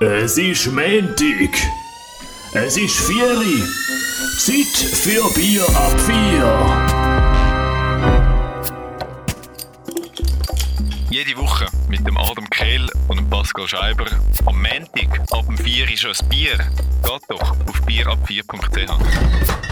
Es ist Montag. Es ist Vieri. Zeit für Bier ab vier. Jede Woche mit dem Adam Kehl und dem Pascal Scheiber. Am Montag ab dem 4 ist ein Bier. Geht doch auf bierab4.ch.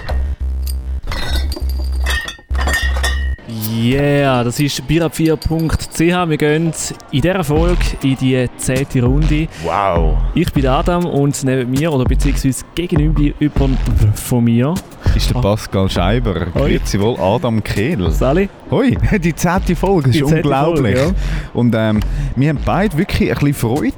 Yeah, das ist bierab4.ch. Wir gehen in dieser Folge in die zehnte Runde. Wow. Ich bin Adam und neben mir, oder beziehungsweise gegenüber über von mir, Ist der Pascal Scheiber. Grüezi wohl, Adam Kehl. Sally. Hoi, die zehnte Folge, das ist unglaublich. Folge, Und ähm, wir haben beide wirklich ein bisschen Freude.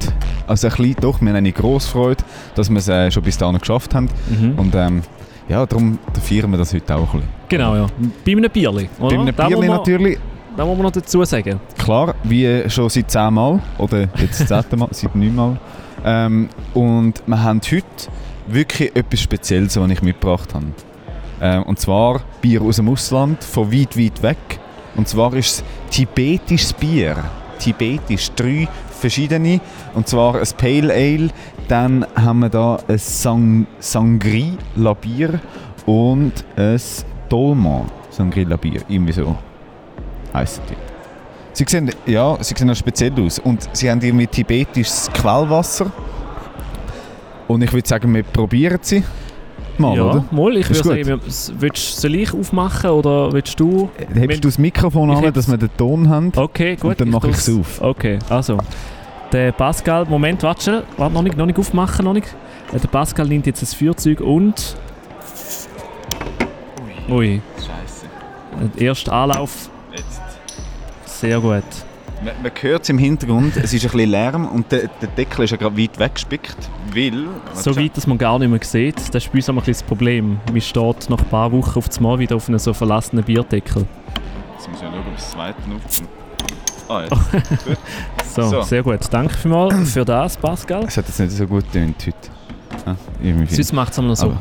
Also ein bisschen, doch, wir haben eine grosse Freude, dass wir es äh, schon bis dahin geschafft haben. Mhm. Und ähm, ja, darum feiern wir das heute auch ein bisschen. Genau, ja. Bei einem Bierli. Oder? Bei einem Da Bierli natürlich, Da muss man noch dazu sagen. klar, wie schon seit zehnmal oder jetzt zehnte Mal, seit neunmal. Ähm, und wir haben heute wirklich etwas Spezielles, was ich mitgebracht habe. Ähm, und zwar Bier aus dem Ausland, von weit, weit weg. Und zwar ist es tibetisches Bier. Tibetisch, drei verschiedene. Und zwar ein Pale Ale, dann haben wir da ein Sang Sangria Bier und ein Dolma Sangria Bier. Irgendwie so heisst die. Sie sehen, ja, sie sehen auch speziell aus. Und sie haben irgendwie tibetisches Quellwasser. Und ich würde sagen, wir probieren sie mal, ja, oder? mal. Ich würde sagen, willst, soll ich aufmachen oder willst du? Hebst du das Mikrofon an, dass wir den Ton haben? Okay, gut. Und dann mache ich es auf. Okay, also. Der Pascal, Moment, warte schnell. Warte, noch nicht, noch nicht aufmachen, noch nicht. Der Pascal nimmt jetzt das Feuerzeug und... Ui. Scheiße. Der erste Anlauf, Jetzt. sehr gut. Man, man hört es im Hintergrund, es ist ein bisschen Lärm und der, der Deckel ist ja gerade weit weggespickt, weil... So weit, dass man gar nicht mehr sieht. Das ist bei uns ein bisschen das Problem. Man steht nach ein paar Wochen auf das Mal wieder auf einem so verlassenen Bierdeckel. Jetzt muss ich schauen, ob das zweite aufkommt. Ah, jetzt. Gut. So, So. sehr gut. Danke vielmals für das, Pascal. Es hat jetzt nicht so gut getönt heute. Ah, irgendwie Sonst macht es immer noch so. Aber-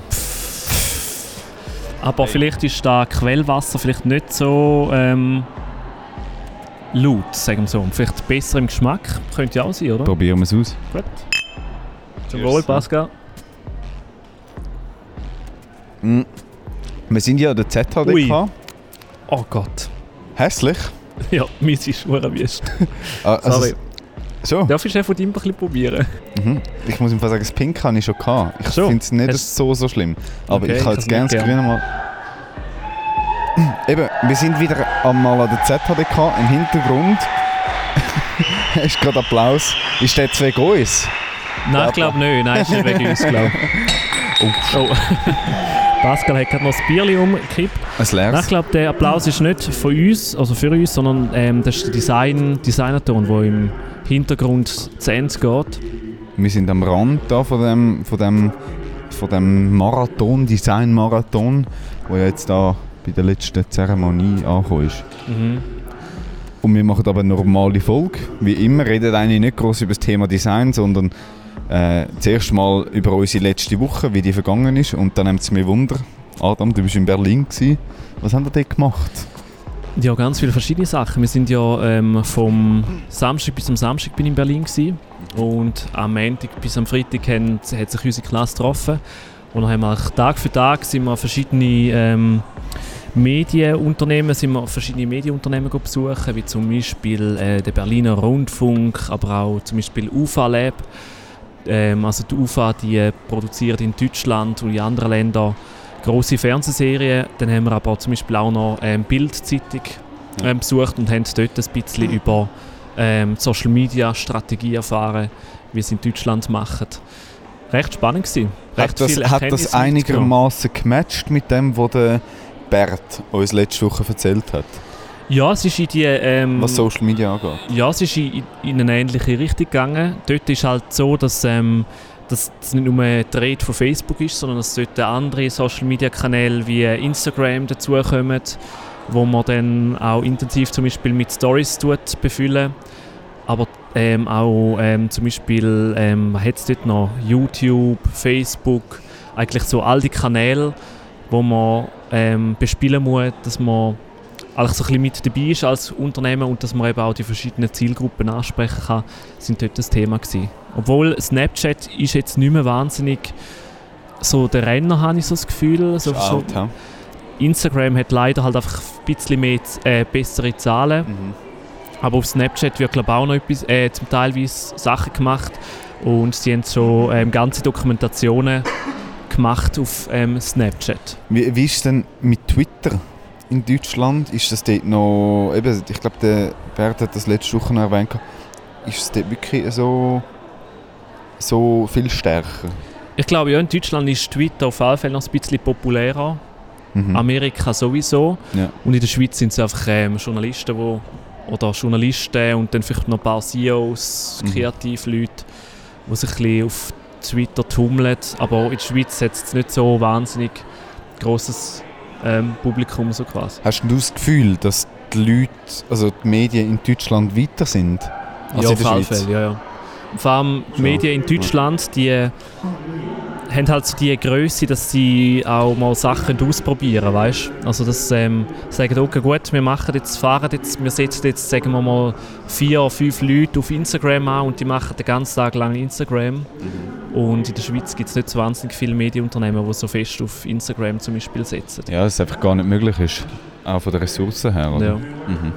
Aber vielleicht ist da Quellwasser vielleicht nicht so ähm, laut, sagen wir so. Vielleicht besser im Geschmack. Könnte ja auch sein, oder? Probieren wir es aus. Gut. Zum Cheers. Wohl, Pascal. Mm. Wir sind ja an der ZHDK. Ui. Oh Gott. Hässlich. Ja, meine ist wüst. Ah, also Sorry. Es- So, Darf ich von deinem ein probieren? mhm. ich muss ihm sagen, das Pink habe ich schon gehabt. Ich so. finde es nicht Hast- so, so schlimm. Aber Okay, ich habe jetzt gerne das. Grüne mal... Eben, wir sind wieder einmal an der ZHDK. Im Hintergrund ist gerade Applaus. Ist der zwei Gois? Nein, ich glaube nicht. Nein, ist nicht wegen uns, glaube ich. Oh. Pascal hat gerade noch das Bierli umgekippt. Ein ich glaube, der Applaus ist nicht von uns, also für uns, sondern ähm, das ist der Design, Designerton, der im Hintergrund zu Ende geht. Wir sind am Rand da von dem, von dem, von dem Marathon, Design-Marathon, wo ja jetzt da bei der letzten Zeremonie angekommen ist. Mhm. Und wir machen aber eine normale Folge. Wie immer reden eigentlich nicht groß über das Thema Design, sondern äh, zuerst mal über unsere letzte Woche, wie die vergangen ist. Und dann nimmt es mir Wunder. Adam, du bist in Berlin. Gewesen. Was haben wir dort gemacht? Ja, ganz viele verschiedene Sachen. Wir sind ja ähm, vom Samstag bis zum Samstag bin in Berlin gewesen. und am Montag bis am Freitag haben, hat sich unsere Klasse getroffen und dann haben wir Tag für Tag sind wir verschiedene ähm, Medienunternehmen, sind wir verschiedene Medienunternehmen besuchen, wie zum Beispiel äh, der Berliner Rundfunk, aber auch zum Beispiel UFA Lab. Ähm, also die UFA, die äh, produziert in Deutschland und in anderen Ländern große Fernsehserien. Dann haben wir aber auch zum Beispiel auch noch ähm, Bild-Zeitung ähm, besucht und haben dort ein bisschen über ähm, Social Media Strategie erfahren, wie sie in Deutschland machen. Recht spannend gewesen. Recht Hat das, hat das einigermaßen gematcht mit dem, was der Bert uns letzte Woche erzählt hat, Ja, es ist in die ähm, was Social Media angeht? Ja, es ist in, in eine ähnliche Richtung gegangen. Dort ist halt so, dass, ähm, dass es nicht nur ein Trend von Facebook ist, sondern dass dort andere Social Media Kanäle wie Instagram dazukommen, wo man dann auch intensiv zum Beispiel mit Stories tut befüllen. Aber ähm, auch ähm, zum Beispiel, ähm, was hat es dort noch? YouTube, Facebook, eigentlich so all die Kanäle, wo man ähm, bespielen muss, dass man eigentlich so ein bisschen mit dabei ist als Unternehmen und dass man eben auch die verschiedenen Zielgruppen ansprechen kann, sind dort das Thema gewesen. Obwohl Snapchat ist jetzt nicht mehr wahnsinnig so der Renner, habe ich so das Gefühl. So, so alt. Instagram hat leider halt einfach ein bisschen mehr, äh, bessere Zahlen. Mhm. Aber auf Snapchat wird glaube ich auch noch etwas, äh, zum Teilweise Sachen gemacht und sie haben schon ähm, ganze Dokumentationen gemacht auf ähm, Snapchat. Wie, wie ist es denn mit Twitter in Deutschland? Ist das dort noch, eben, ich glaube, der Bert hat das letzte Woche noch erwähnt, ist es dort wirklich so, so viel stärker? Ich glaube, ja, in Deutschland ist Twitter auf jeden Fall noch ein bisschen populärer. Mhm. Amerika sowieso. Ja. Und in der Schweiz sind es einfach ähm, Journalisten, wo, oder Journalisten und dann vielleicht noch ein paar CEOs, Mhm. Kreativleute, die sich ein bisschen auf Twitter tummeln. Aber in der Schweiz hat es nicht so wahnsinnig grosses ähm, Publikum so quasi. Hast du das Gefühl, dass die Leute, also die Medien in Deutschland weiter sind als ja, in auf der alle Schweiz? Fälle, ja, ja. Vor allem die. Medien in Deutschland, die haben halt so die Größe, dass sie auch mal Sachen ausprobieren, weißt? Also das ähm, sagen, okay gut, wir machen jetzt, fahren jetzt, wir setzen jetzt, sagen wir mal, vier, fünf Leute auf Instagram an und die machen den ganzen Tag lang Instagram. Und in der Schweiz gibt es nicht so wahnsinnig viele Medienunternehmen, die so fest auf Instagram zum Beispiel setzen. Ja, dass es einfach gar nicht möglich ist. Auch von den Ressourcen her, oder? Ja. Mhm.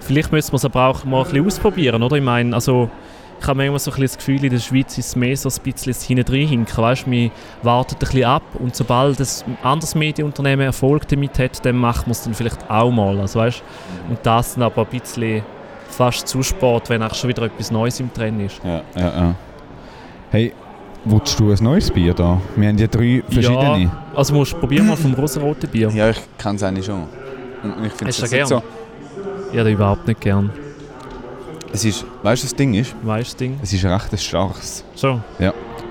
Vielleicht müssen wir es aber auch mal ein bisschen ausprobieren, oder? Ich meine, also ich habe manchmal so ein das Gefühl, in der Schweiz ist es mehr so ein bisschen das hinten hinken, weißt du? Wir warten ein bisschen ab und sobald ein anderes Medienunternehmen Erfolg damit hat, dann machen wir es dann vielleicht auch mal, also weißt du? Und das dann aber ein bisschen fast zu Sport, wenn auch schon wieder etwas Neues im Trend ist. Ja, ja, ja. Hey, willst du ein neues Bier da? Wir haben ja drei verschiedene. Ja, also musst du probieren mal vom rosaroten Bier. Ja, ich kenne es eigentlich schon. Ich finde Hast es du jetzt gern? so. Den überhaupt nicht gern. Es ist, weißt du, das Ding ist? Weißt du das Ding? Es ist recht starkes. So.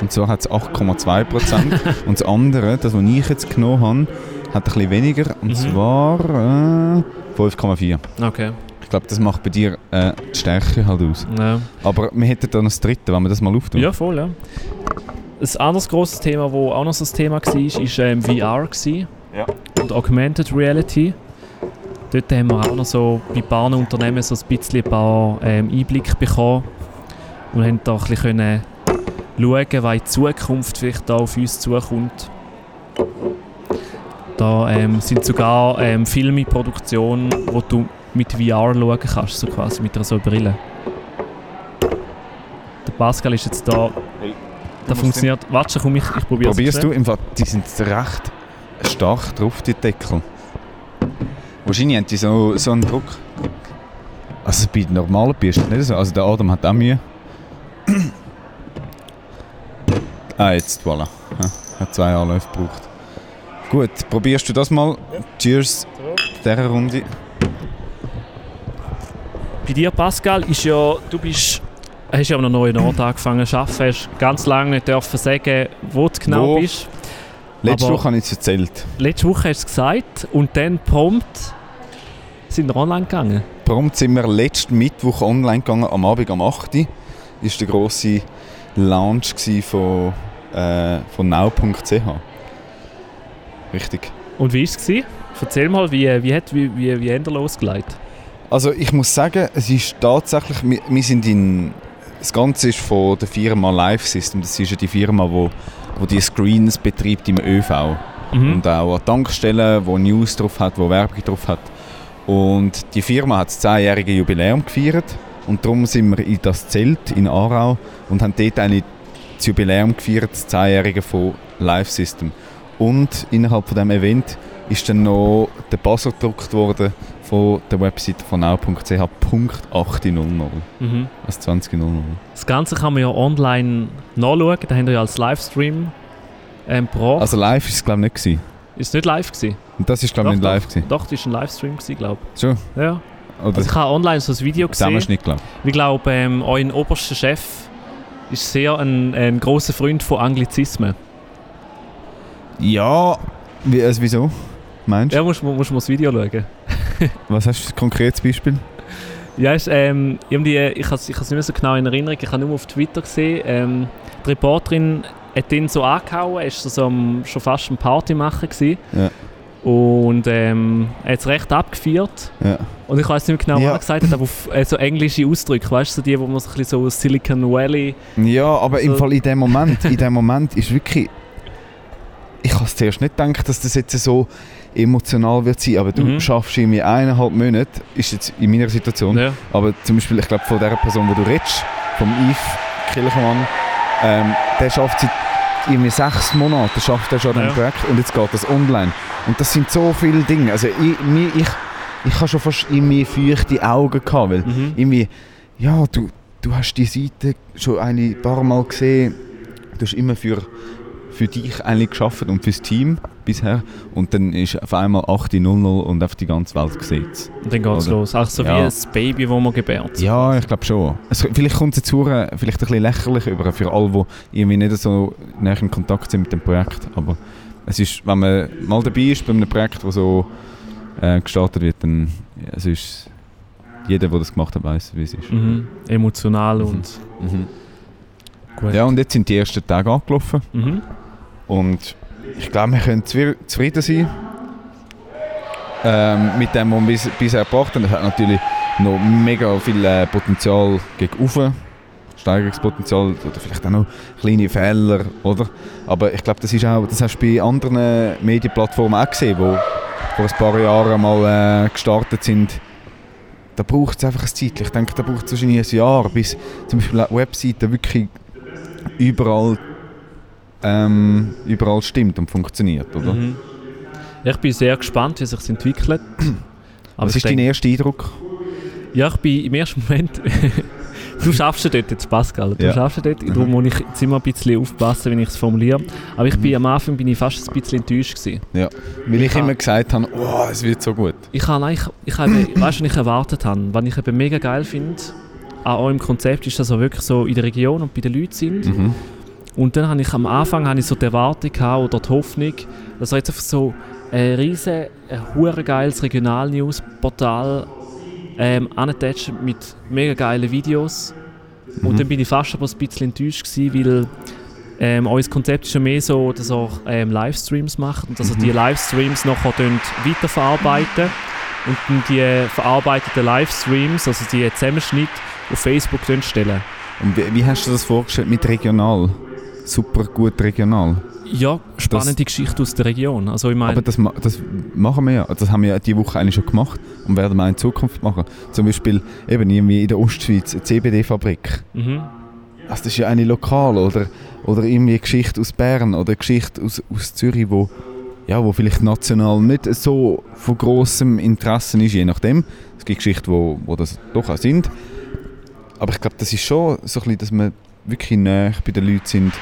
Und zwar hat es 8,2%. und das andere, das, was ich jetzt genommen habe, hat ein bisschen weniger. Und Mhm. zwar äh, 5,4. Okay. Ich glaube, das macht bei dir äh, die Stärke halt aus. Ja. Aber wir hätten da noch das dritte, wenn wir das mal auftun. Ja, voll, ja. Ein anderes grosses Thema, das auch noch so ein Thema war, war ähm, VR. Gewesen. Ja. Und Augmented Reality. Dort haben wir auch noch so bei ein paar Unternehmen so ein bisschen ein paar ähm, Einblicke bekommen und haben da ein bisschen können schauen, was in Zukunft vielleicht da auf uns zukommt. Da ähm, sind sogar ähm, Filme in Produktion, wo du mit VR schauen kannst, so quasi mit einer so Brille. Der Pascal ist jetzt da. Da musst funktioniert. Warte, komm, ich, ich probiere Probierst du? Im Fall, die sind recht stark drauf, die Deckel. Wahrscheinlich haben die so, so einen Druck. Also bei normalen das nicht so. Also der Adam hat auch Mühe. ah, jetzt, voilà. Ja, hat zwei Anläufe gebraucht. Gut, probierst du das mal. Cheers dieser Runde. Bei dir, Pascal, ist ja, du bist, hast ja an einem neuen Ort angefangen zu arbeiten, hast ganz lange nicht dürfen sagen, wo du genau Wo? bist. Letzte Aber- Woche habe ich es erzählt. Letzte Woche hast du es gesagt und dann prompt sind wir online gegangen. Prompt sind wir letzten Mittwoch online gegangen, am Abend um 8 Uhr. Das war der grosse Launch von, äh, von now.ch. Richtig. Und wie war es? Erzähl mal, wie, wie, hat, wie, wie, wie ihr losgelegt? Also ich muss sagen, es ist tatsächlich, wir, wir sind in, das Ganze ist von der Firma Live System, das ist ja die Firma, wo, wo die Screens betreibt im ÖV. Mhm. und auch an Tankstellen, wo News drauf hat, wo Werbung drauf hat. Und die Firma hat das 10-jährige Jubiläum gefeiert und darum sind wir in das Zelt in Aarau und haben dort eigentlich das Jubiläum gefeiert, das 10-jährige von Live System. Und innerhalb von dem Event ist dann noch der Buzzer gedruckt worden von der Webseite von now.ch Punkt 800, Mhm. also 2000. Das Ganze kann man ja online nachschauen, da haben wir ja als Livestream ähm, gebracht. Also live ist es glaube ich nicht gewesen. Ist es nicht live gewesen? Und das ist glaube ich nicht Doch, live gewesen. Doch, das war ein Livestream, gewesen, glaube Schon? ich. Ja. Oder Also ich habe online so ein Video gesehen. Zusammenschnitt glaube Ich glaube, ähm, euer oberster Chef ist sehr ein, ein großer Freund von Anglizismen. Ja, wie, also wieso? Meinst du? Ja, musst, musst mal das Video schauen. Was hast du für ein konkretes Beispiel? Ja, ist, ähm, irgendwie, ich habe es nicht mehr so genau in Erinnerung, ich habe nur auf Twitter gesehen, ähm, die Reporterin hat ihn so angehauen, er war so, so am, schon fast ein Party machen. Gewesen. Ja. Und ähm, er hat es recht abgefeiert. Ja. Und ich weiß nicht mehr genau, Ja. was er gesagt hat, aber auf äh, so englische Ausdrücke, weißt du, so die, wo man so ein bisschen so Silicon Valley. Ja, aber im So. Fall in dem Moment, in dem Moment ist wirklich. Ich habe zuerst nicht gedacht, dass das jetzt so emotional wird sein, aber du Mhm. schaffst irgendwie eineinhalb Monate, ist jetzt in meiner Situation, Ja. aber zum Beispiel, ich glaube von der Person, wo du redest, vom Yves Kilchmann, ähm, der schafft seit irgendwie sechs Monaten, schafft er schon an Ja. dem Projekt und jetzt geht das online. Und das sind so viele Dinge, also ich, mir, ich, ich habe schon fast irgendwie feuchte Augen gehabt, weil Mhm. irgendwie, ja, du, du hast die Seite schon ein paar Mal gesehen. Du hast immer für, für dich eigentlich geschafft und fürs Team bisher. Und dann ist auf einmal 8.00 und auf die ganze Welt gesehen. Und dann geht es los. Auch so Ja. wie ein Baby, das man gebärt. Ja, ich glaube schon. Es, vielleicht kommt es jetzt vielleicht ein bisschen lächerlich über für alle, die irgendwie nicht so nah in Kontakt sind mit dem Projekt. Aber es ist, wenn man mal dabei ist bei einem Projekt, das so äh, gestartet wird, dann ja, es ist jeder, der das gemacht hat, weiß, wie es ist. Mhm. Emotional Mhm. und gut. Ja, und jetzt sind die ersten Tage angelaufen. Mhm. Und ich glaube, wir können zufrieden sein ähm, mit dem, was wir bis, bisher gebracht haben. Es hat natürlich noch mega viel äh, Potenzial gegen oben, Steigerungspotenzial oder vielleicht auch noch kleine Fehler, oder? Aber ich glaube, das ist auch, das hast du bei anderen Medienplattformen auch gesehen, wo vor ein paar Jahren mal äh, gestartet sind. Da braucht es einfach ein Zeit. Ich denke, da braucht es wahrscheinlich ein Jahr, bis zum Beispiel eine Webseite wirklich überall ähm, überall stimmt und funktioniert, oder? Mhm. Ja, ich bin sehr gespannt, wie sich es entwickelt. Aber Was ich ist dein erster Eindruck? Ja, ich bin im ersten Moment. du schaffst ja dort jetzt, Pascal. Du Ja. schaffst ja dort. Mhm. Darum muss ich jetzt immer ein bisschen aufpassen, wenn ich es formuliere. Aber ich bin am Anfang bin ich fast ein bisschen enttäuscht gewesen. Weil ich Ja. immer gesagt habe, oh, es wird so gut. Ich habe eigentlich, ich habe, weißt du, was ich erwartet habe? Was ich eben mega geil finde an eurem Konzept ist, dass ihr wirklich so in der Region und bei den Leuten sind. Mhm. Und dann habe ich am Anfang habe ich so die Erwartung oder die Hoffnung, dass er jetzt einfach so ein riesen, ein geiles Regional-News-Portal ähm, mit mega geilen Videos. Und Mhm. dann bin ich fast aber ein bisschen enttäuscht gewesen, weil ähm, euer Konzept ist ja mehr so, dass ihr ähm, Livestreams macht und dass Mhm. die Livestreams nachher weiterverarbeiten und dann die verarbeiteten Livestreams, also die Zusammenschnitt auf Facebook stellen. Und wie, wie hast du das vorgestellt mit regional? Super gut regional. Ja, spannende Geschichte aus der Region. Also ich meine, Aber das, das machen wir ja. Das haben wir ja diese Woche eigentlich schon gemacht und werden wir auch in Zukunft machen. Zum Beispiel eben irgendwie in der Ostschweiz eine CBD-Fabrik. mhm. Also das ist ja eine lokal oder, oder irgendwie eine Geschichte aus Bern oder eine Geschichte aus, aus Zürich, wo, ja, wo vielleicht national nicht so von grossem Interesse ist, je nachdem. Es gibt Geschichten, wo, wo das doch auch sind. Aber ich glaube, das ist schon so ein bisschen, dass wir wirklich näher bei den Leuten sind.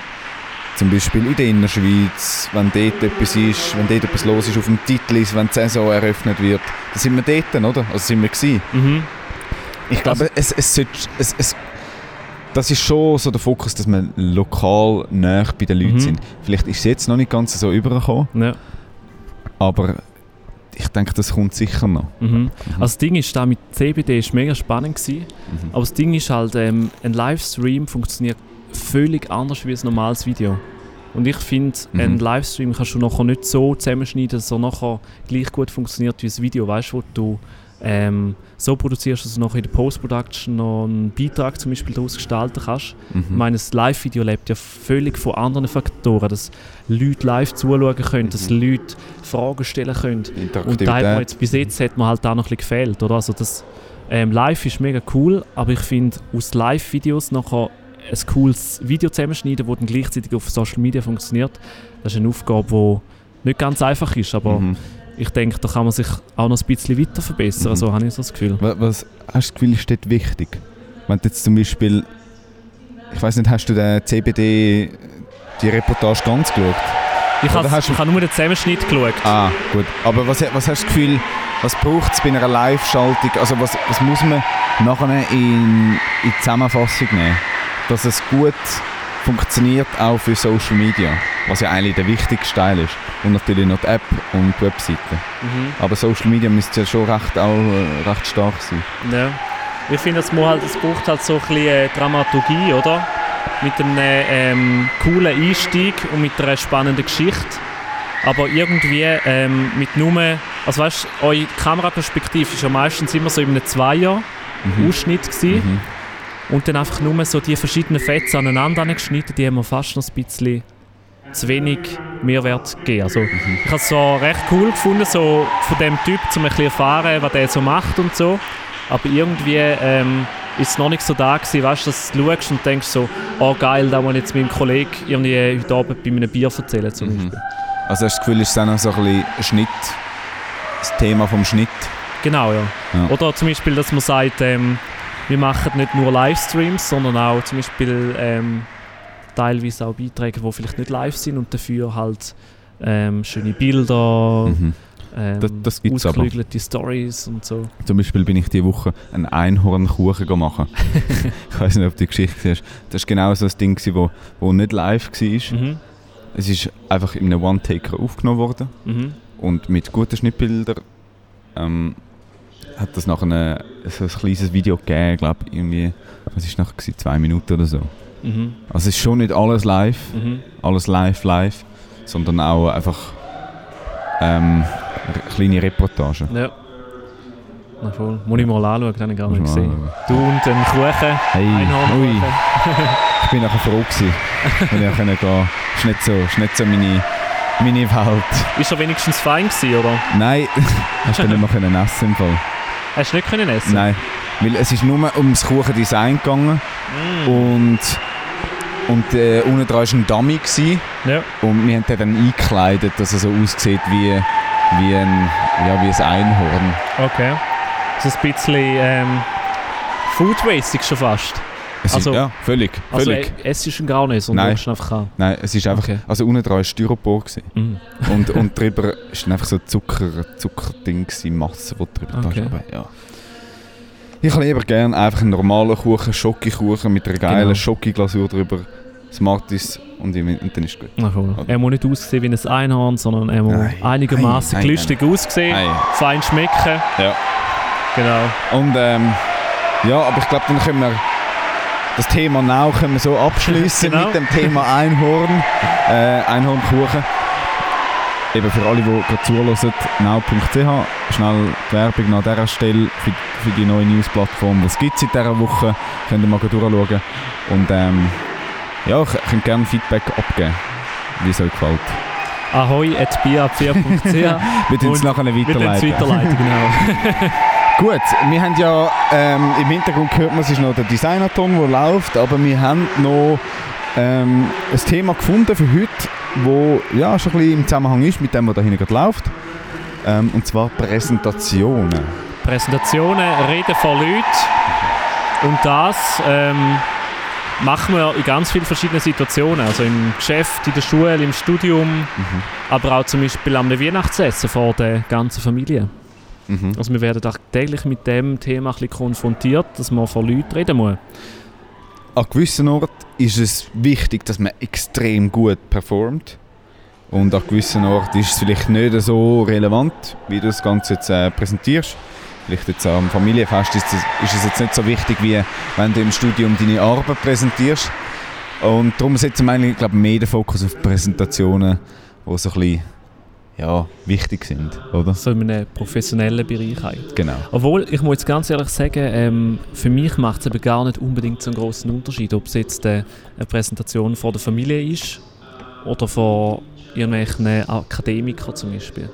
Zum Beispiel in der Innerschweiz, wenn dort etwas ist, wenn dort etwas los ist auf dem Titel ist, wenn die Saison eröffnet wird. Da sind wir dort, oder? Also sind wir gewesen. Mhm. Ich glaube, es, es, sollte, es, es, das ist schon so der Fokus, dass wir lokal näher bei den Leuten Mhm. sind. Vielleicht ist es jetzt noch nicht ganz so übergekommen, Ja. aber ich denke, das kommt sicher noch. Mhm. Also das Ding ist, da mit CBD ist mega spannend gewesen, Mhm. aber das Ding ist halt, ähm, ein Livestream funktioniert völlig anders wie ein normales Video. Und ich finde, Mhm. ein Livestream kannst du nachher nicht so zusammenschneiden, dass er nachher gleich gut funktioniert wie ein Video, weißt du, wo du ähm, so produzierst, dass du nachher in der Post-Production noch einen Beitrag zum Beispiel daraus gestalten kannst. Ich Mhm. meine, das Live-Video lebt ja völlig von anderen Faktoren, dass Leute live zuschauen können, dass Mhm. Leute Fragen stellen können. Und da hat man jetzt, bis jetzt hat man halt auch noch ein bisschen gefehlt, oder? Also das ähm, Live ist mega cool, aber ich finde aus Live-Videos nachher ein cooles Video zusammenschneiden, das dann gleichzeitig auf Social Media funktioniert, das ist eine Aufgabe, die nicht ganz einfach ist, aber Mhm. Ich denke, da kann man sich auch noch ein bisschen weiter verbessern, Mhm. so habe ich so das Gefühl. Was, was hast du das Gefühl, ist dort wichtig? Wenn du jetzt zum Beispiel, ich weiß nicht, hast du den CBD, die Reportage ganz geschaut? Ich habe habe nur den Zusammenschnitt geschaut. Ah, gut. Aber was, was hast du das Gefühl, was braucht es bei einer Live-Schaltung? Also was, was muss man nachher in, in die Zusammenfassung nehmen? Dass es gut funktioniert auch für Social Media, was ja eigentlich der wichtigste Teil ist. Und natürlich noch die App und die Webseite. Mhm. Aber Social Media müsste ja schon recht, auch, äh, recht stark sein. Ja. Ich finde, es, halt, es braucht halt so ein bisschen äh, Dramaturgie, oder? Mit einem ähm, coolen Einstieg und mit einer spannenden Geschichte. aber irgendwie ähm, mit nur, also weißt du, eure Kameraperspektive ist ja meistens immer so in einem Zweier-Ausschnitt gewesen. Mhm. Und dann einfach nur so die verschiedenen Fetzen aneinander angeschnitten, die haben mir fast noch ein bisschen zu wenig Mehrwert gegeben. Also, Ich habe es so recht cool gefunden, so von dem Typ, um ein bisschen erfahren, was der so macht und so. Aber irgendwie ähm, ist es noch nicht so da gewesen, weißt du, dass du schaust und denkst so, oh geil, da muss ich jetzt meinem Kollegen irgendwie heute Abend bei einem Bier erzählen zum Mhm. Beispiel. Also hast du das Gefühl, es ist auch so ein bisschen Schnitt, das Thema vom Schnitt. Genau, ja. Ja. Oder zum Beispiel, dass man sagt, ähm, wir machen nicht nur Livestreams, sondern auch zum Beispiel ähm, teilweise auch Beiträge, die vielleicht nicht live sind und dafür halt ähm, schöne Bilder, Mhm. ähm, Das- das gibt's ausgeklügelte Stories und so. Zum Beispiel bin ich diese Woche einen Einhornkuchen go machen. ich weiß nicht, ob du die Geschichte hast. Das war genau so ein Ding, das wo, wo nicht live war. Mhm. Es ist einfach in einem One-Taker aufgenommen worden Mhm. und mit guten Schnittbildern ähm, hat das nachher eine, so ein kleines Video gegeben, ich glaube irgendwie, was ist nachher gewesen, zwei Minuten oder so. Mhm. Also es ist schon nicht alles live, Mhm. alles live live, sondern auch einfach ähm, kleine Reportagen. Ja. Na voll. Muss ich mal anschauen, den habe ich gar nicht gesehen. Du und ein Kuchen, Hey, Einhornkuchen. ich bin nachher froh gewesen, wenn ich gehen. Ist nicht so, ist nicht so meine, meine Welt. Ist er wenigstens fein gewesen, oder? Nein, hast du nicht mehr können essen im Fall. Hast du nicht können essen? Nein, weil es ist nur ums Kuchendesign gegangen Mm. und und äh, unten dran war ein Dummy gewesen, Ja. und wir haben den dann eingekleidet, dass er so aussieht wie, wie, ein, ja, wie ein Einhorn. Okay. So ein bisschen ähm, Food Wasting schon fast. Es Also- ist, ja, völlig, Also völlig. äh, es ist ein gar nicht, sondern Nein. du einfach an. Nein, es ist einfach, Okay. also unten dran war Styropor gewesen. Mhm. und, und drüber ist einfach so Zucker, Zuckerding gewesen, Masse, die drüber da Okay. ist. Aber, ja. Ich lieber gerne einfach einen normalen Kuchen, Schokokuchen mit einer geilen Genau. Schokoglasur drüber, Smarties und, ich- und dann ist gut. Na cool. Er muss nicht aussehen wie ein Einhorn, sondern er muss Nein. einigermaßen lustig aussehen, Nein. fein schmecken. Ja. Genau. Und ähm, ja, aber ich glaube, dann können wir das Thema Now können wir so abschließen Genau. mit dem Thema Einhorn, äh, Einhornkuchen. Eben für alle, die gerade zuhören, now.ch, schnell die Werbung an dieser Stelle für, für die neue News-Plattform. Was gibt es in dieser Woche? Könnt ihr mal durchschauen. Und ähm, ja, ich könnt gerne Feedback abgeben, wie es euch gefällt. Ahoi at biab4.ch. Wir tun es nachher weiterleiten. weiterleiten, genau. Gut, wir haben ja ähm, im Hintergrund gehört, man, es ist noch der Designathon, der läuft, aber wir haben noch ähm, ein Thema gefunden für heute, wo ja schon ein bisschen im Zusammenhang ist mit dem, was da hinten gerade läuft. Ähm, und zwar Präsentationen. Präsentationen, Reden vor Leuten. Und das ähm, machen wir in ganz vielen verschiedenen Situationen. Also im Geschäft, in der Schule, im Studium, aber auch zum Beispiel am Weihnachtsessen vor der ganzen Familie. Mhm. Also wir werden auch täglich mit dem Thema ein bisschen konfrontiert, dass man vor Leuten reden muss. An gewissen Orten ist es wichtig, dass man extrem gut performt. Und an gewissen Orten ist es vielleicht nicht so relevant, wie du das Ganze jetzt äh, präsentierst. Vielleicht jetzt am Familienfest ist es, ist es jetzt nicht so wichtig, wie wenn du im Studium deine Arbeit präsentierst. Und darum setzen wir eigentlich, glaube ich, mehr den Fokus auf Präsentationen, die so ein bisschen ja, wichtig sind, oder? So in einem professionellen Bereich eigentlich. Genau. Obwohl, ich muss jetzt ganz ehrlich sagen, ähm, für mich macht es eben gar nicht unbedingt so einen großen Unterschied, ob es jetzt äh, eine Präsentation vor der Familie ist oder vor irgendwelchen Akademikern zum Beispiel.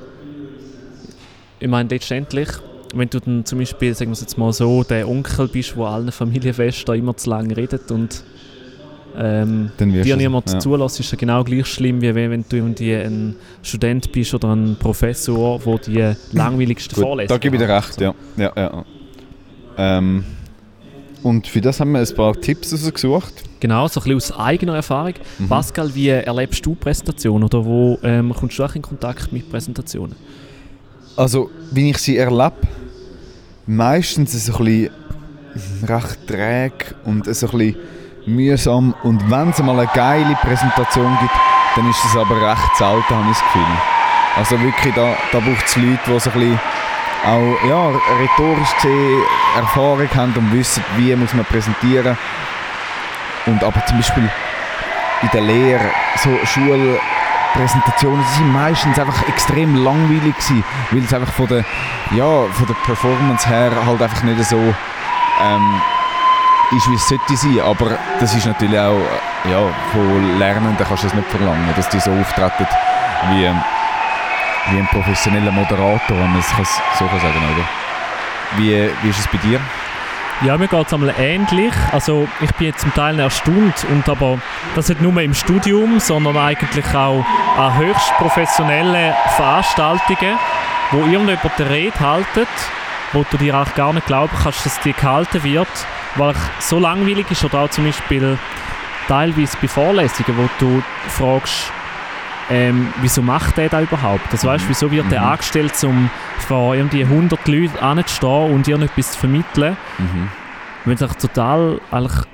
Ich meine, letztendlich, wenn du dann zum Beispiel, sagen wir es jetzt mal so, der Onkel bist, der allen Familienfesten immer zu lange redet und ähm, dir niemand ja. zulässt, ist ja genau gleich schlimm, wie wenn du irgendwie ein Student bist oder ein Professor, der die langweiligsten Gut, Vorlesungen da gebe ich dir recht, ja. ja, ja. Ähm, und für das haben wir ein paar Tipps rausgesucht. Genau, so ein bisschen aus eigener Erfahrung. Mhm. Pascal, wie erlebst du Präsentationen oder wo ähm, kommst du auch in Kontakt mit Präsentationen? Also, wie ich sie erlebe, meistens so ein bisschen recht träge und so ein bisschen mühsam. Und wenn es mal eine geile Präsentation gibt, dann ist es aber recht selten, habe ich das Gefühl. Also wirklich, da, da braucht es Leute, die so auch ja, rhetorisch gesehen Erfahrung haben und wissen, wie muss man präsentieren. Und aber zum Beispiel in der Lehre, so Schul, Präsentationen die sind meistens einfach extrem langweilig gewesen, weil es einfach von der, ja, von der Performance her halt einfach nicht so ähm, ist, wie es sollte sein. Aber das ist natürlich auch, ja, von Lernenden kannst du das nicht verlangen, dass die so auftreten wie, wie ein professioneller Moderator, wenn man es so kann sagen oder? Wie, wie ist es bei dir? Ja, mir geht es einmal ähnlich. Also ich bin jetzt zum Teil erstaunt, und aber das nicht nur im Studium, sondern eigentlich auch an höchst professionellen Veranstaltungen, wo irgendjemand die Rede haltet, wo du dir auch gar nicht glauben kannst, dass die gehalten wird, weil es so langweilig ist oder auch zum Beispiel teilweise bei Vorlesungen, wo du fragst, ähm, wieso macht der da überhaupt? Das weißt, wieso wird der mhm. angestellt, um vor irgendwie 100 Leuten anzustehen und irgendetwas zu vermitteln, mhm. wenn es total eigentlich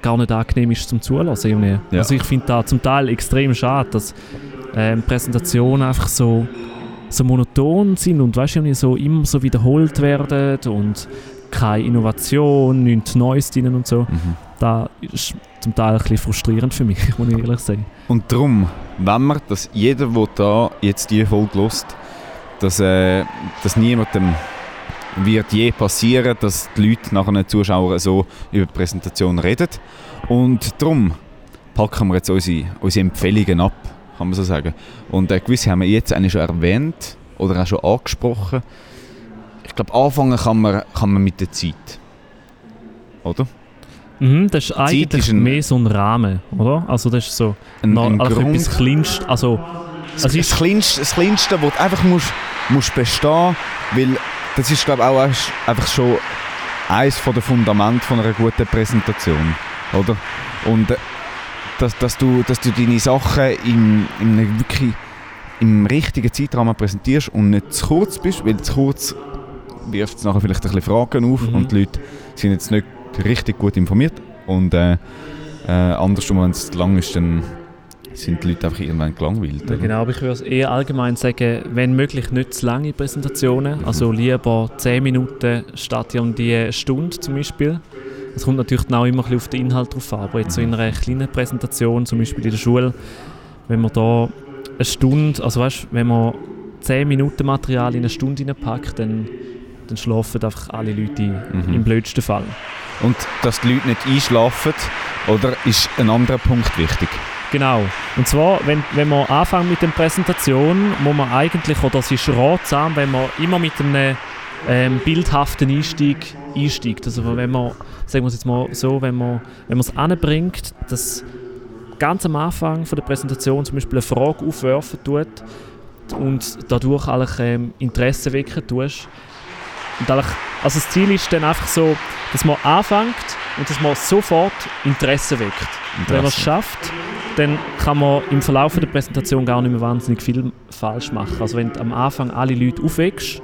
gar nicht angenehm ist zum Zulassen. Ja. Also ich finde da zum Teil extrem schade, dass ähm, Präsentationen einfach so, so monoton sind und weißt, so immer so wiederholt werden und keine Innovation, nichts Neues drin und so. Mhm. Das ist zum Teil ein bisschen frustrierend für mich, muss ich ehrlich sagen. Und darum, wenn man, dass jeder, der da jetzt diese Folge hört, dass, äh, dass niemandem wird je passieren, dass die Leute nachher den Zuschauern so über die Präsentation reden. Und darum packen wir jetzt unsere, unsere Empfehlungen ab, kann man so sagen. Und äh, gewisse haben wir jetzt eigentlich schon erwähnt oder auch schon angesprochen. Ich glaube, anfangen kann man, kann man mit der Zeit. Oder? Mhm, das ist eigentlich ist ein, mehr so ein Rahmen, oder? Also das ist so ein, ein also etwas Kleinst, also, also das, das, Kleinste, das Kleinste, wo du einfach musst, musst bestehen weil das ist glaube ich auch einfach schon eines der Fundamente von einer guten Präsentation, oder? Und äh, dass, dass, du, dass du deine Sachen in, in wirklich im richtigen Zeitrahmen präsentierst und nicht zu kurz bist, weil zu kurz wirft es nachher vielleicht ein bisschen Fragen auf mhm. und die Leute sind jetzt nicht richtig gut informiert. Und äh, äh, andersrum, wenn es lang ist, dann sind die Leute einfach irgendwann gelangweilt. Ja, genau, aber ich würde eher allgemein sagen, wenn möglich nicht zu lange Präsentationen, mhm. also lieber 10 Minuten statt um die Stunde zum Beispiel. Es kommt natürlich auch immer ein auf den Inhalt drauf an, aber jetzt so in einer kleinen Präsentation, zum Beispiel in der Schule, wenn man da eine Stunde, also weißt, wenn man 10 Minuten Material in eine Stunde packt, dann dann schlafen einfach alle Leute mhm. im blödsten Fall. Und dass die Leute nicht einschlafen, oder ist ein anderer Punkt wichtig? Genau. Und zwar, wenn, wenn wir anfangen mit der Präsentation, muss man eigentlich, oder es ist ratsam, wenn man immer mit einem ähm, bildhaften Einstieg einsteigt. Also wenn man, sagen wir es jetzt mal so, wenn man, wenn man es anbringt, dass ganz am Anfang von der Präsentation zum Beispiel eine Frage aufwerfen tut und dadurch eigentlich ähm, Interesse wecken tust, und also das Ziel ist dann einfach so, dass man anfängt und dass man sofort Interesse weckt. Interesse. Wenn man es schafft, dann kann man im Verlauf der Präsentation gar nicht mehr wahnsinnig viel falsch machen. Also wenn du am Anfang alle Leute aufweckst,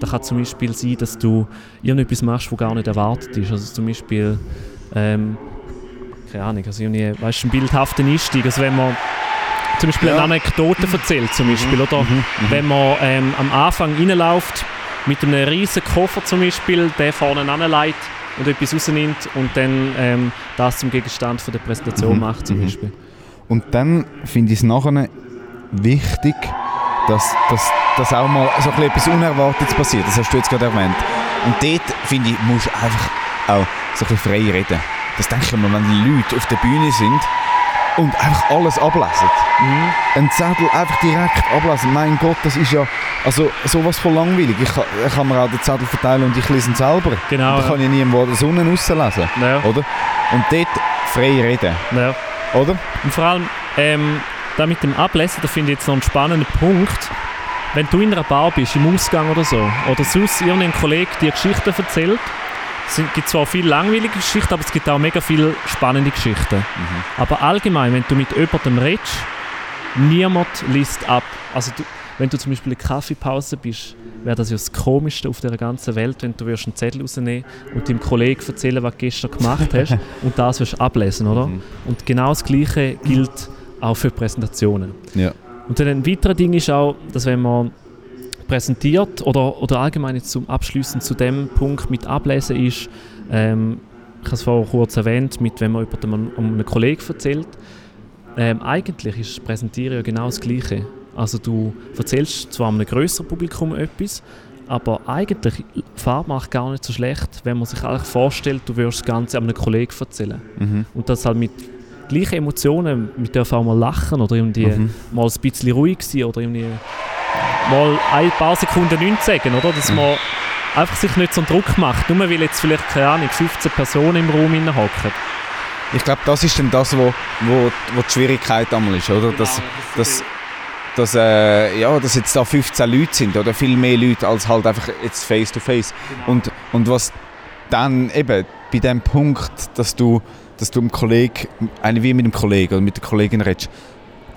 dann kann zum Beispiel sein, dass du irgendetwas machst, was gar nicht erwartet ist. Also zum Beispiel, ähm, keine Ahnung, also irgendwie, weißt, einen bildhaften Einstieg. Also wenn man zum Beispiel ja. eine Anekdote erzählt, zum Beispiel, mhm. oder mhm. Mhm. wenn man ähm, am Anfang reinläuft mit einem riesen Koffer zum Beispiel, der vorne anlegt und etwas rausnimmt und dann ähm, das zum Gegenstand von der Präsentation mhm. macht zum mhm. Beispiel. Und dann finde ich es nachher wichtig, dass, dass, dass auch mal so etwas Unerwartetes passiert. Das hast du jetzt gerade erwähnt. Und dort, finde ich, musst du einfach auch so ein bisschen frei reden. Das denke ich mir, wenn die Leute auf der Bühne sind und einfach alles ablesen. Mhm. Ein Zettel einfach direkt ablesen. Mein Gott, das ist ja also sowas von langweilig. Ich kann, ich kann mir auch den Zettel verteilen und ich lese ihn selber. Genau. Und dann kann ich niemanden die Sonne rauslesen. Ja. Oder? Und dort frei reden. Ja. Oder? Und vor allem, ähm, da mit dem Ablesen, da finde ich jetzt noch einen spannenden Punkt. Wenn du in einer Bar bist, im Ausgang oder so, oder sonst irgendein Kollege dir Geschichten erzählt, es gibt zwar viele langweilige Geschichten, aber es gibt auch mega viele spannende Geschichten. Mhm. Aber allgemein, wenn du mit jemandem redest, niemand liest ab. Also du, wenn du zum Beispiel in Kaffeepause bist, wäre das ja das Komischste auf der ganzen Welt, wenn du einen Zettel rausnehmen und deinem Kollegen erzählen, was du gestern gemacht hast und das wirst ablesen, oder? Mhm. Und genau das Gleiche gilt auch für Präsentationen. Ja. Und dann ein weiteres Ding ist auch, dass wenn man präsentiert oder, oder allgemein jetzt zum Abschließen zu dem Punkt mit Ablesen ist, ähm, ich habe es vorher kurz erwähnt, mit, wenn man über einen, um einen Kollegen erzählt, ähm, eigentlich ist das Präsentieren ja genau das Gleiche. Also du erzählst zwar einem größeren Publikum etwas, aber eigentlich Farbe macht gar nicht so schlecht, wenn man sich eigentlich vorstellt, du würdest das Ganze einem Kollegen erzählen. Mhm. Und das halt mit gleichen Emotionen, wir dürfen auch mal lachen oder irgendwie Mhm. mal ein bisschen ruhig sein oder irgendwie mal ein paar Sekunden nichts sagen, oder? Dass man einfach sich nicht so einen Druck macht, nur weil jetzt vielleicht, keine Ahnung, 15 Personen im Raum hocken. Ich glaube, das ist dann das, wo, wo, wo die Schwierigkeit einmal ist, oder? Dass, dass, dass, äh, ja, dass jetzt da 15 Leute sind oder viel mehr Leute als halt einfach jetzt face to face. Und, und was dann eben bei dem Punkt, dass du, dass du einem Kollegen, eigentlich wie mit dem Kollegen oder mit der Kollegin redest,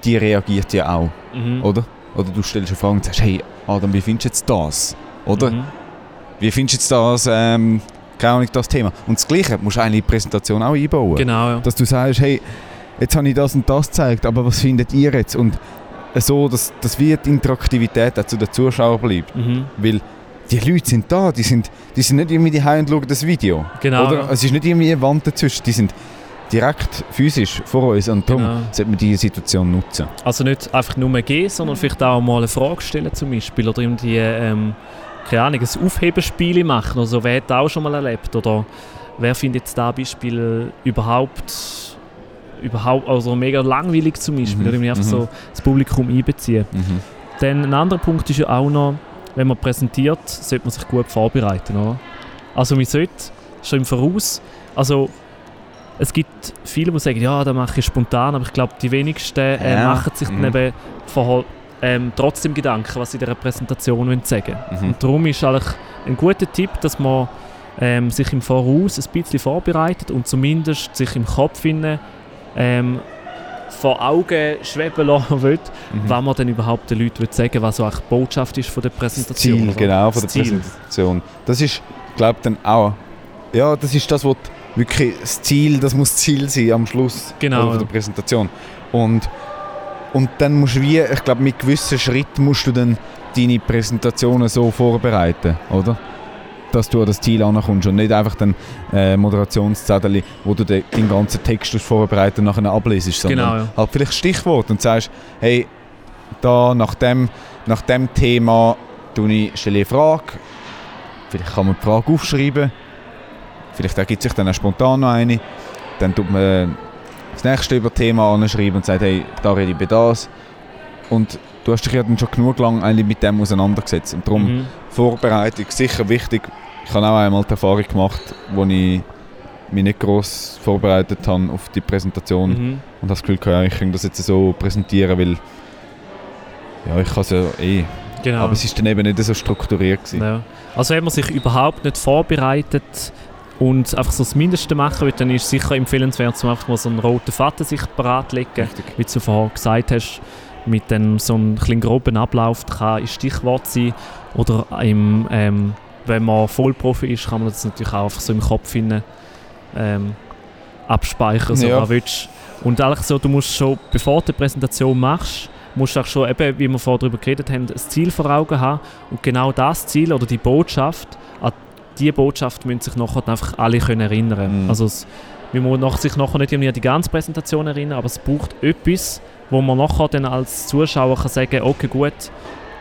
die reagiert ja auch, Mhm. oder? Oder du stellst eine Frage und sagst, hey Adam, wie findest du jetzt das? Oder? Mhm. Wie findest du jetzt das, ähm, keine Ahnung, das Thema? Und das Gleiche musst du eigentlich in die Präsentation auch einbauen. Genau, ja. Dass du sagst, hey, jetzt habe ich das und das gezeigt, aber was findet ihr jetzt? Und so, dass, dass wie die Interaktivität auch zu den Zuschauern bleibt. Mhm. Weil die Leute sind da, die sind, die sind nicht irgendwie die und schauen das Video. Genau. Oder? Es ist nicht irgendwie eine Wand dazwischen, die sind direkt physisch vor uns und darum Genau. sollte man diese Situation nutzen. Also nicht einfach nur gehen, sondern vielleicht auch mal eine Frage stellen zum Beispiel oder irgendwie, ähm, keine Ahnung, ein Aufhebenspiel machen. Also wer hat das auch schon mal erlebt? Oder wer findet jetzt das Beispiel überhaupt, überhaupt also mega langweilig zum Beispiel? Mhm, Oder einfach mhm. so das Publikum einbeziehen. Dann ein anderer Punkt ist ja auch noch, wenn man präsentiert, sollte man sich gut vorbereiten. Oder? Also man sollte schon im Voraus, also es gibt viele, die sagen, ja, das mache ich spontan, aber ich glaube, die wenigsten äh, Ja. machen sich dann Mhm. eben ähm, trotzdem Gedanken, was sie in dieser Präsentation wollen sagen Mhm. Und darum ist eigentlich ein guter Tipp, dass man ähm, sich im Voraus ein bisschen vorbereitet und zumindest sich im Kopf hinein, ähm, vor Augen schweben lassen will, Mhm. was man dann überhaupt den Leuten will sagen was so eigentlich die Botschaft ist von der Präsentation. Ziel, genau, von der. Präsentation. Das ist, glaube ich, dann auch, ja, das ist das, was die- wirklich das Ziel, das muss das Ziel sein am Schluss Genau, ja. der Präsentation. Und, und dann musst du wie, ich glaube, mit gewissen Schritten musst du dann deine Präsentationen so vorbereiten, oder? Dass du an das Ziel ankommst und nicht einfach dann äh, Moderationszettel, wo du den, den ganzen Text vorbereiten und nachher ablesest, sondern Genau, ja. halt vielleicht Stichwort und sagst, hey, da nach dem, nach dem Thema stelle ich eine Frage, vielleicht kann man die Frage aufschreiben, vielleicht ergibt sich dann auch spontan noch eine, dann tut man das nächste über das Thema anschreiben und sagt, hey, da rede ich über das und du hast dich ja dann schon genug lang eigentlich mit dem auseinandergesetzt und darum Mhm. Vorbereitung sicher wichtig. Ich habe auch einmal die Erfahrung gemacht, wo ich mich nicht gross vorbereitet habe auf die Präsentation Mhm. und habe das Gefühl, gehabt, ja, ich kann das jetzt so präsentieren, weil ja, ich kann es ja eh. Genau. Aber es ist dann eben nicht so strukturiert gewesen. Ja. Also wenn man sich überhaupt nicht vorbereitet und einfach so das Mindeste machen will, dann ist es sicher empfehlenswert, zum einfach mal so einen roten Faden sich parat legen. Richtig. Wie du vorher gesagt hast, mit dem, so einem kleinen groben Ablauf das kann ein Stichwort sein. Oder im, ähm, wenn man Vollprofi ist, kann man das natürlich auch einfach so im Kopf hinein, ähm, abspeichern, so Ja. willst. Und eigentlich so, du musst schon, bevor du die Präsentation machst, musst du auch schon, eben, wie wir vorher darüber geredet haben, ein Ziel vor Augen haben. Und genau das Ziel oder die Botschaft, an diese Botschaft müssen sich nachher einfach alle können erinnern Mhm. Also es, man muss nach, sich nachher nicht an die ganze Präsentation erinnern, aber es braucht etwas, wo man nachher dann als Zuschauer kann sagen okay gut,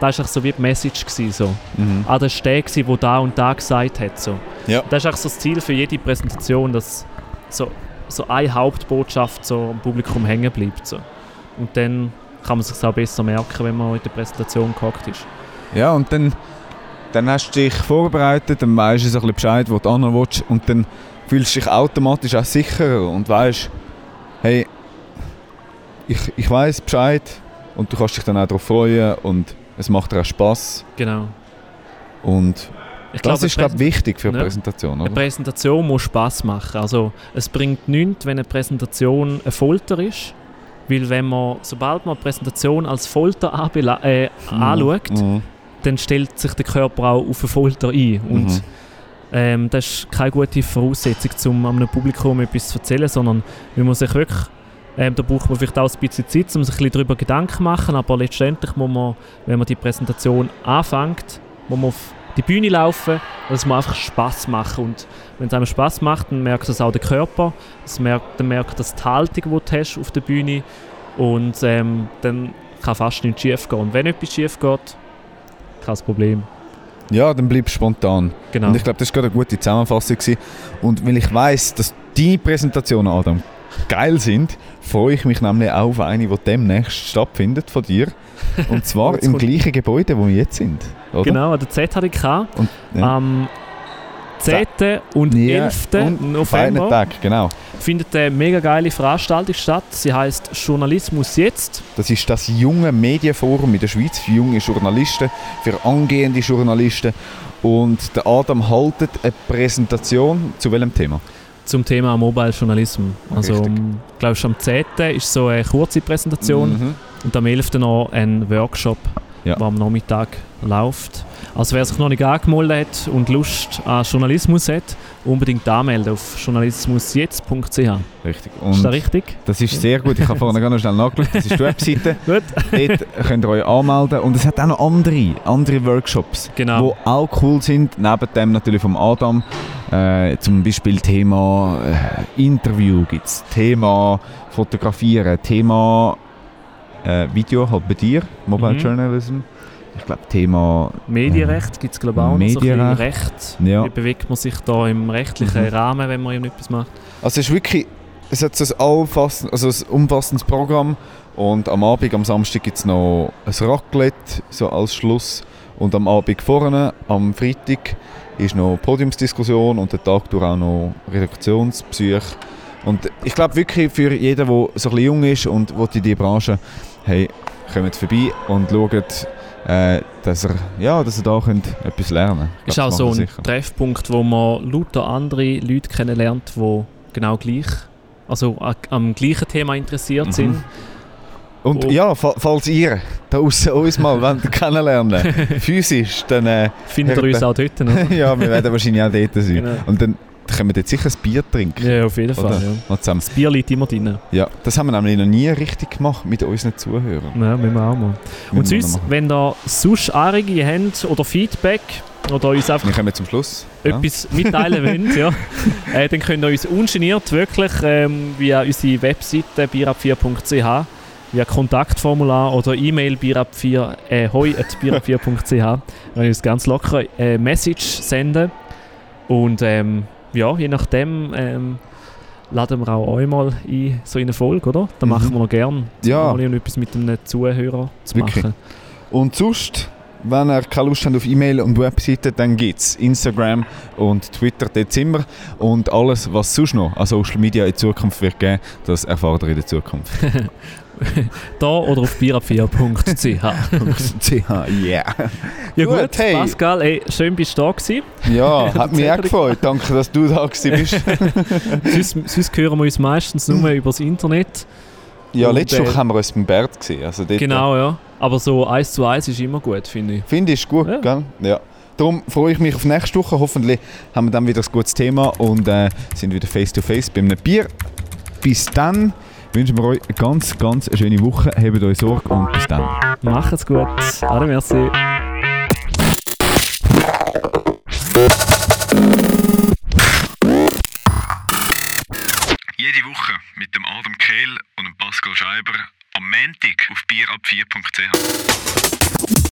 das war so wie die Message. Gewesen, so. Mhm. Ah, das war der, da und da gesagt hat. So. Ja. Das ist so das Ziel für jede Präsentation, dass so, so eine Hauptbotschaft so am Publikum hängen bleibt. So. Und dann kann man sich auch besser merken, wenn man in der Präsentation gehockt ist. Ja, und dann, dann hast du dich vorbereitet, dann weißt du so ein bisschen Bescheid, wo du hin willst und dann fühlst du dich automatisch auch sicherer und weißt, hey, ich, ich weiß Bescheid und du kannst dich dann auch darauf freuen und es macht dir auch Spass Genau. und Ich das glaube, ist glaube ich, wichtig für eine Ja. Präsentation, Eine oder? Präsentation muss Spaß machen. Also es bringt nichts, wenn eine Präsentation eine Folter ist, weil wenn man, sobald man eine Präsentation als Folter äh, anschaut, Mhm. Dann stellt sich der Körper auch auf eine Folter ein. Und Mhm. ähm, das ist keine gute Voraussetzung, um einem Publikum etwas zu erzählen, sondern man muss sich wirklich, ähm, da braucht man vielleicht auch ein bisschen Zeit, um sich ein bisschen darüber Gedanken zu machen, aber letztendlich muss man, wenn man die Präsentation anfängt, muss man auf die Bühne laufen und es muss einfach Spaß machen und wenn es einem Spaß macht, dann merkt das auch der Körper, es merkt, dann merkt das die Haltung, die du hast auf der Bühne Und ähm, dann kann fast nichts schief gehen. Und wenn etwas schief geht, kein Problem. Ja, dann bleib spontan. Genau. Und ich glaube, das war gerade eine gute Zusammenfassung. Gewesen. Und weil ich weiß, dass deine Präsentationen, Adam, geil sind, freue ich mich nämlich auch auf eine, die demnächst stattfindet von dir. Und zwar im gleichen Gebäude, wo wir jetzt sind. Oder? Genau, an der ZHDK. Und, ja. Am 10. und Ja, 11. und Feinen November Tag, genau. findet eine mega geile Veranstaltung statt. Sie heißt Journalismus jetzt. Das ist das junge Medienforum in der Schweiz für junge Journalisten, für angehende Journalisten. Und der Adam haltet eine Präsentation zu welchem Thema? zum Thema Mobile Journalism. Also, um, glaubst am 10. ist so eine kurze Präsentation Mhm. und am 11. noch ein Workshop, Ja. der am Nachmittag läuft. Also wer sich noch nicht angemeldet hat und Lust an Journalismus hat, unbedingt anmelden auf journalismusjetzt.ch. Richtig. Ist das Und richtig? das ist sehr gut. Ich habe vorhin ganz schnell nachgeschaut. Das ist die Webseite. Gut. Dort könnt ihr euch anmelden. Und es hat auch noch andere, andere Workshops, Genau. die auch cool sind. Neben dem natürlich vom Adam. Äh, zum Beispiel Thema äh, Interview gibt es, Thema Fotografieren, Thema äh, Video halt bei dir, Mobile Mhm. Journalism. Ich glaube Thema Medienrecht gibt es glaube ich auch noch. So Medienrecht. Recht. Ja. Wie bewegt man sich da im rechtlichen Mhm. Rahmen, wenn man irgendetwas macht? Also es ist wirklich, es hat so ein, allfassend, also ein umfassendes Programm und am Abend, am Samstag gibt es noch ein Raclette, so als Schluss und am Abend vorne, am Freitag, ist noch Podiumsdiskussion und der Tag durch auch noch Redaktionspsych. Und ich glaube wirklich für jeden, der so ein bisschen jung ist und will in die Branche, hey, kommt vorbei und schaut, äh, dass ihr, ja, dass da könnt etwas lernen könnt. Ist auch so ein Treffpunkt, wo man lauter andere Leute kennenlernt, die genau gleich, also am gleichen Thema interessiert Mhm. sind. Und Oh. ja, fa- falls ihr da aussen uns mal wollt kennenlernen physisch, dann äh, Findet ihr uns auch dort noch? ja, wir werden wahrscheinlich auch dort sein. Genau. Und dann können wir dort sicher ein Bier trinken. Ja, auf jeden Fall. Ja. Zusammen. Das Bier liegt immer drin. Ja, das haben wir nämlich noch nie richtig gemacht mit unseren Zuhörern. Ja, müssen wir auch mal. Und sonst, wenn ihr sonst Anregungen habt oder Feedback oder uns einfach Wir kommen zum Schluss. Ja. etwas mitteilen wollt, ja, äh, dann könnt ihr uns ungeniert wirklich ähm, via unsere Webseite bierab4.ch via Kontaktformular oder E-Mail bierab4 äh, hoi at bierab4.ch wenn ihr uns ganz locker eine Message senden und ähm, ja, je nachdem ähm, laden wir auch euch mal ein, so in eine Folge, oder? Da Mhm. machen wir noch gern, Ja. mal etwas mit einem Zuhörer zu Wirklich. machen. Und sonst, wenn ihr keine Lust habt auf E-Mail und Webseite, dann gibt es Instagram und Twitter, dort sind wir. Und alles, was sonst noch an Social Media in Zukunft wird geben, das erfahrt ihr in der Zukunft. Da oder auf bierab4.ch. CH, yeah. Ja gut, Gut, hey. Pascal, ey, schön bist du da gewesen. Ja, hat mich auch gefreut. Danke, dass du da gewesen bist. sonst, sonst hören wir uns meistens nur über das Internet. Ja, letzte äh, Woche haben wir uns beim Bert gesehen. Also dort, Genau, ja. Aber so eins zu eins ist immer gut, finde ich. Finde ich gut, Ja. gell? Ja. Darum freue ich mich auf nächste Woche. Hoffentlich haben wir dann wieder ein gutes Thema und äh, sind wieder face to face bei einem Bier. Bis dann wünschen wir euch eine ganz, ganz eine schöne Woche. Habt euch Sorge und bis dann. Macht's gut. Ade, merci. Jede Woche mit dem Adam Kehl und dem Pascal Scheiber am Montag auf bierab4.ch.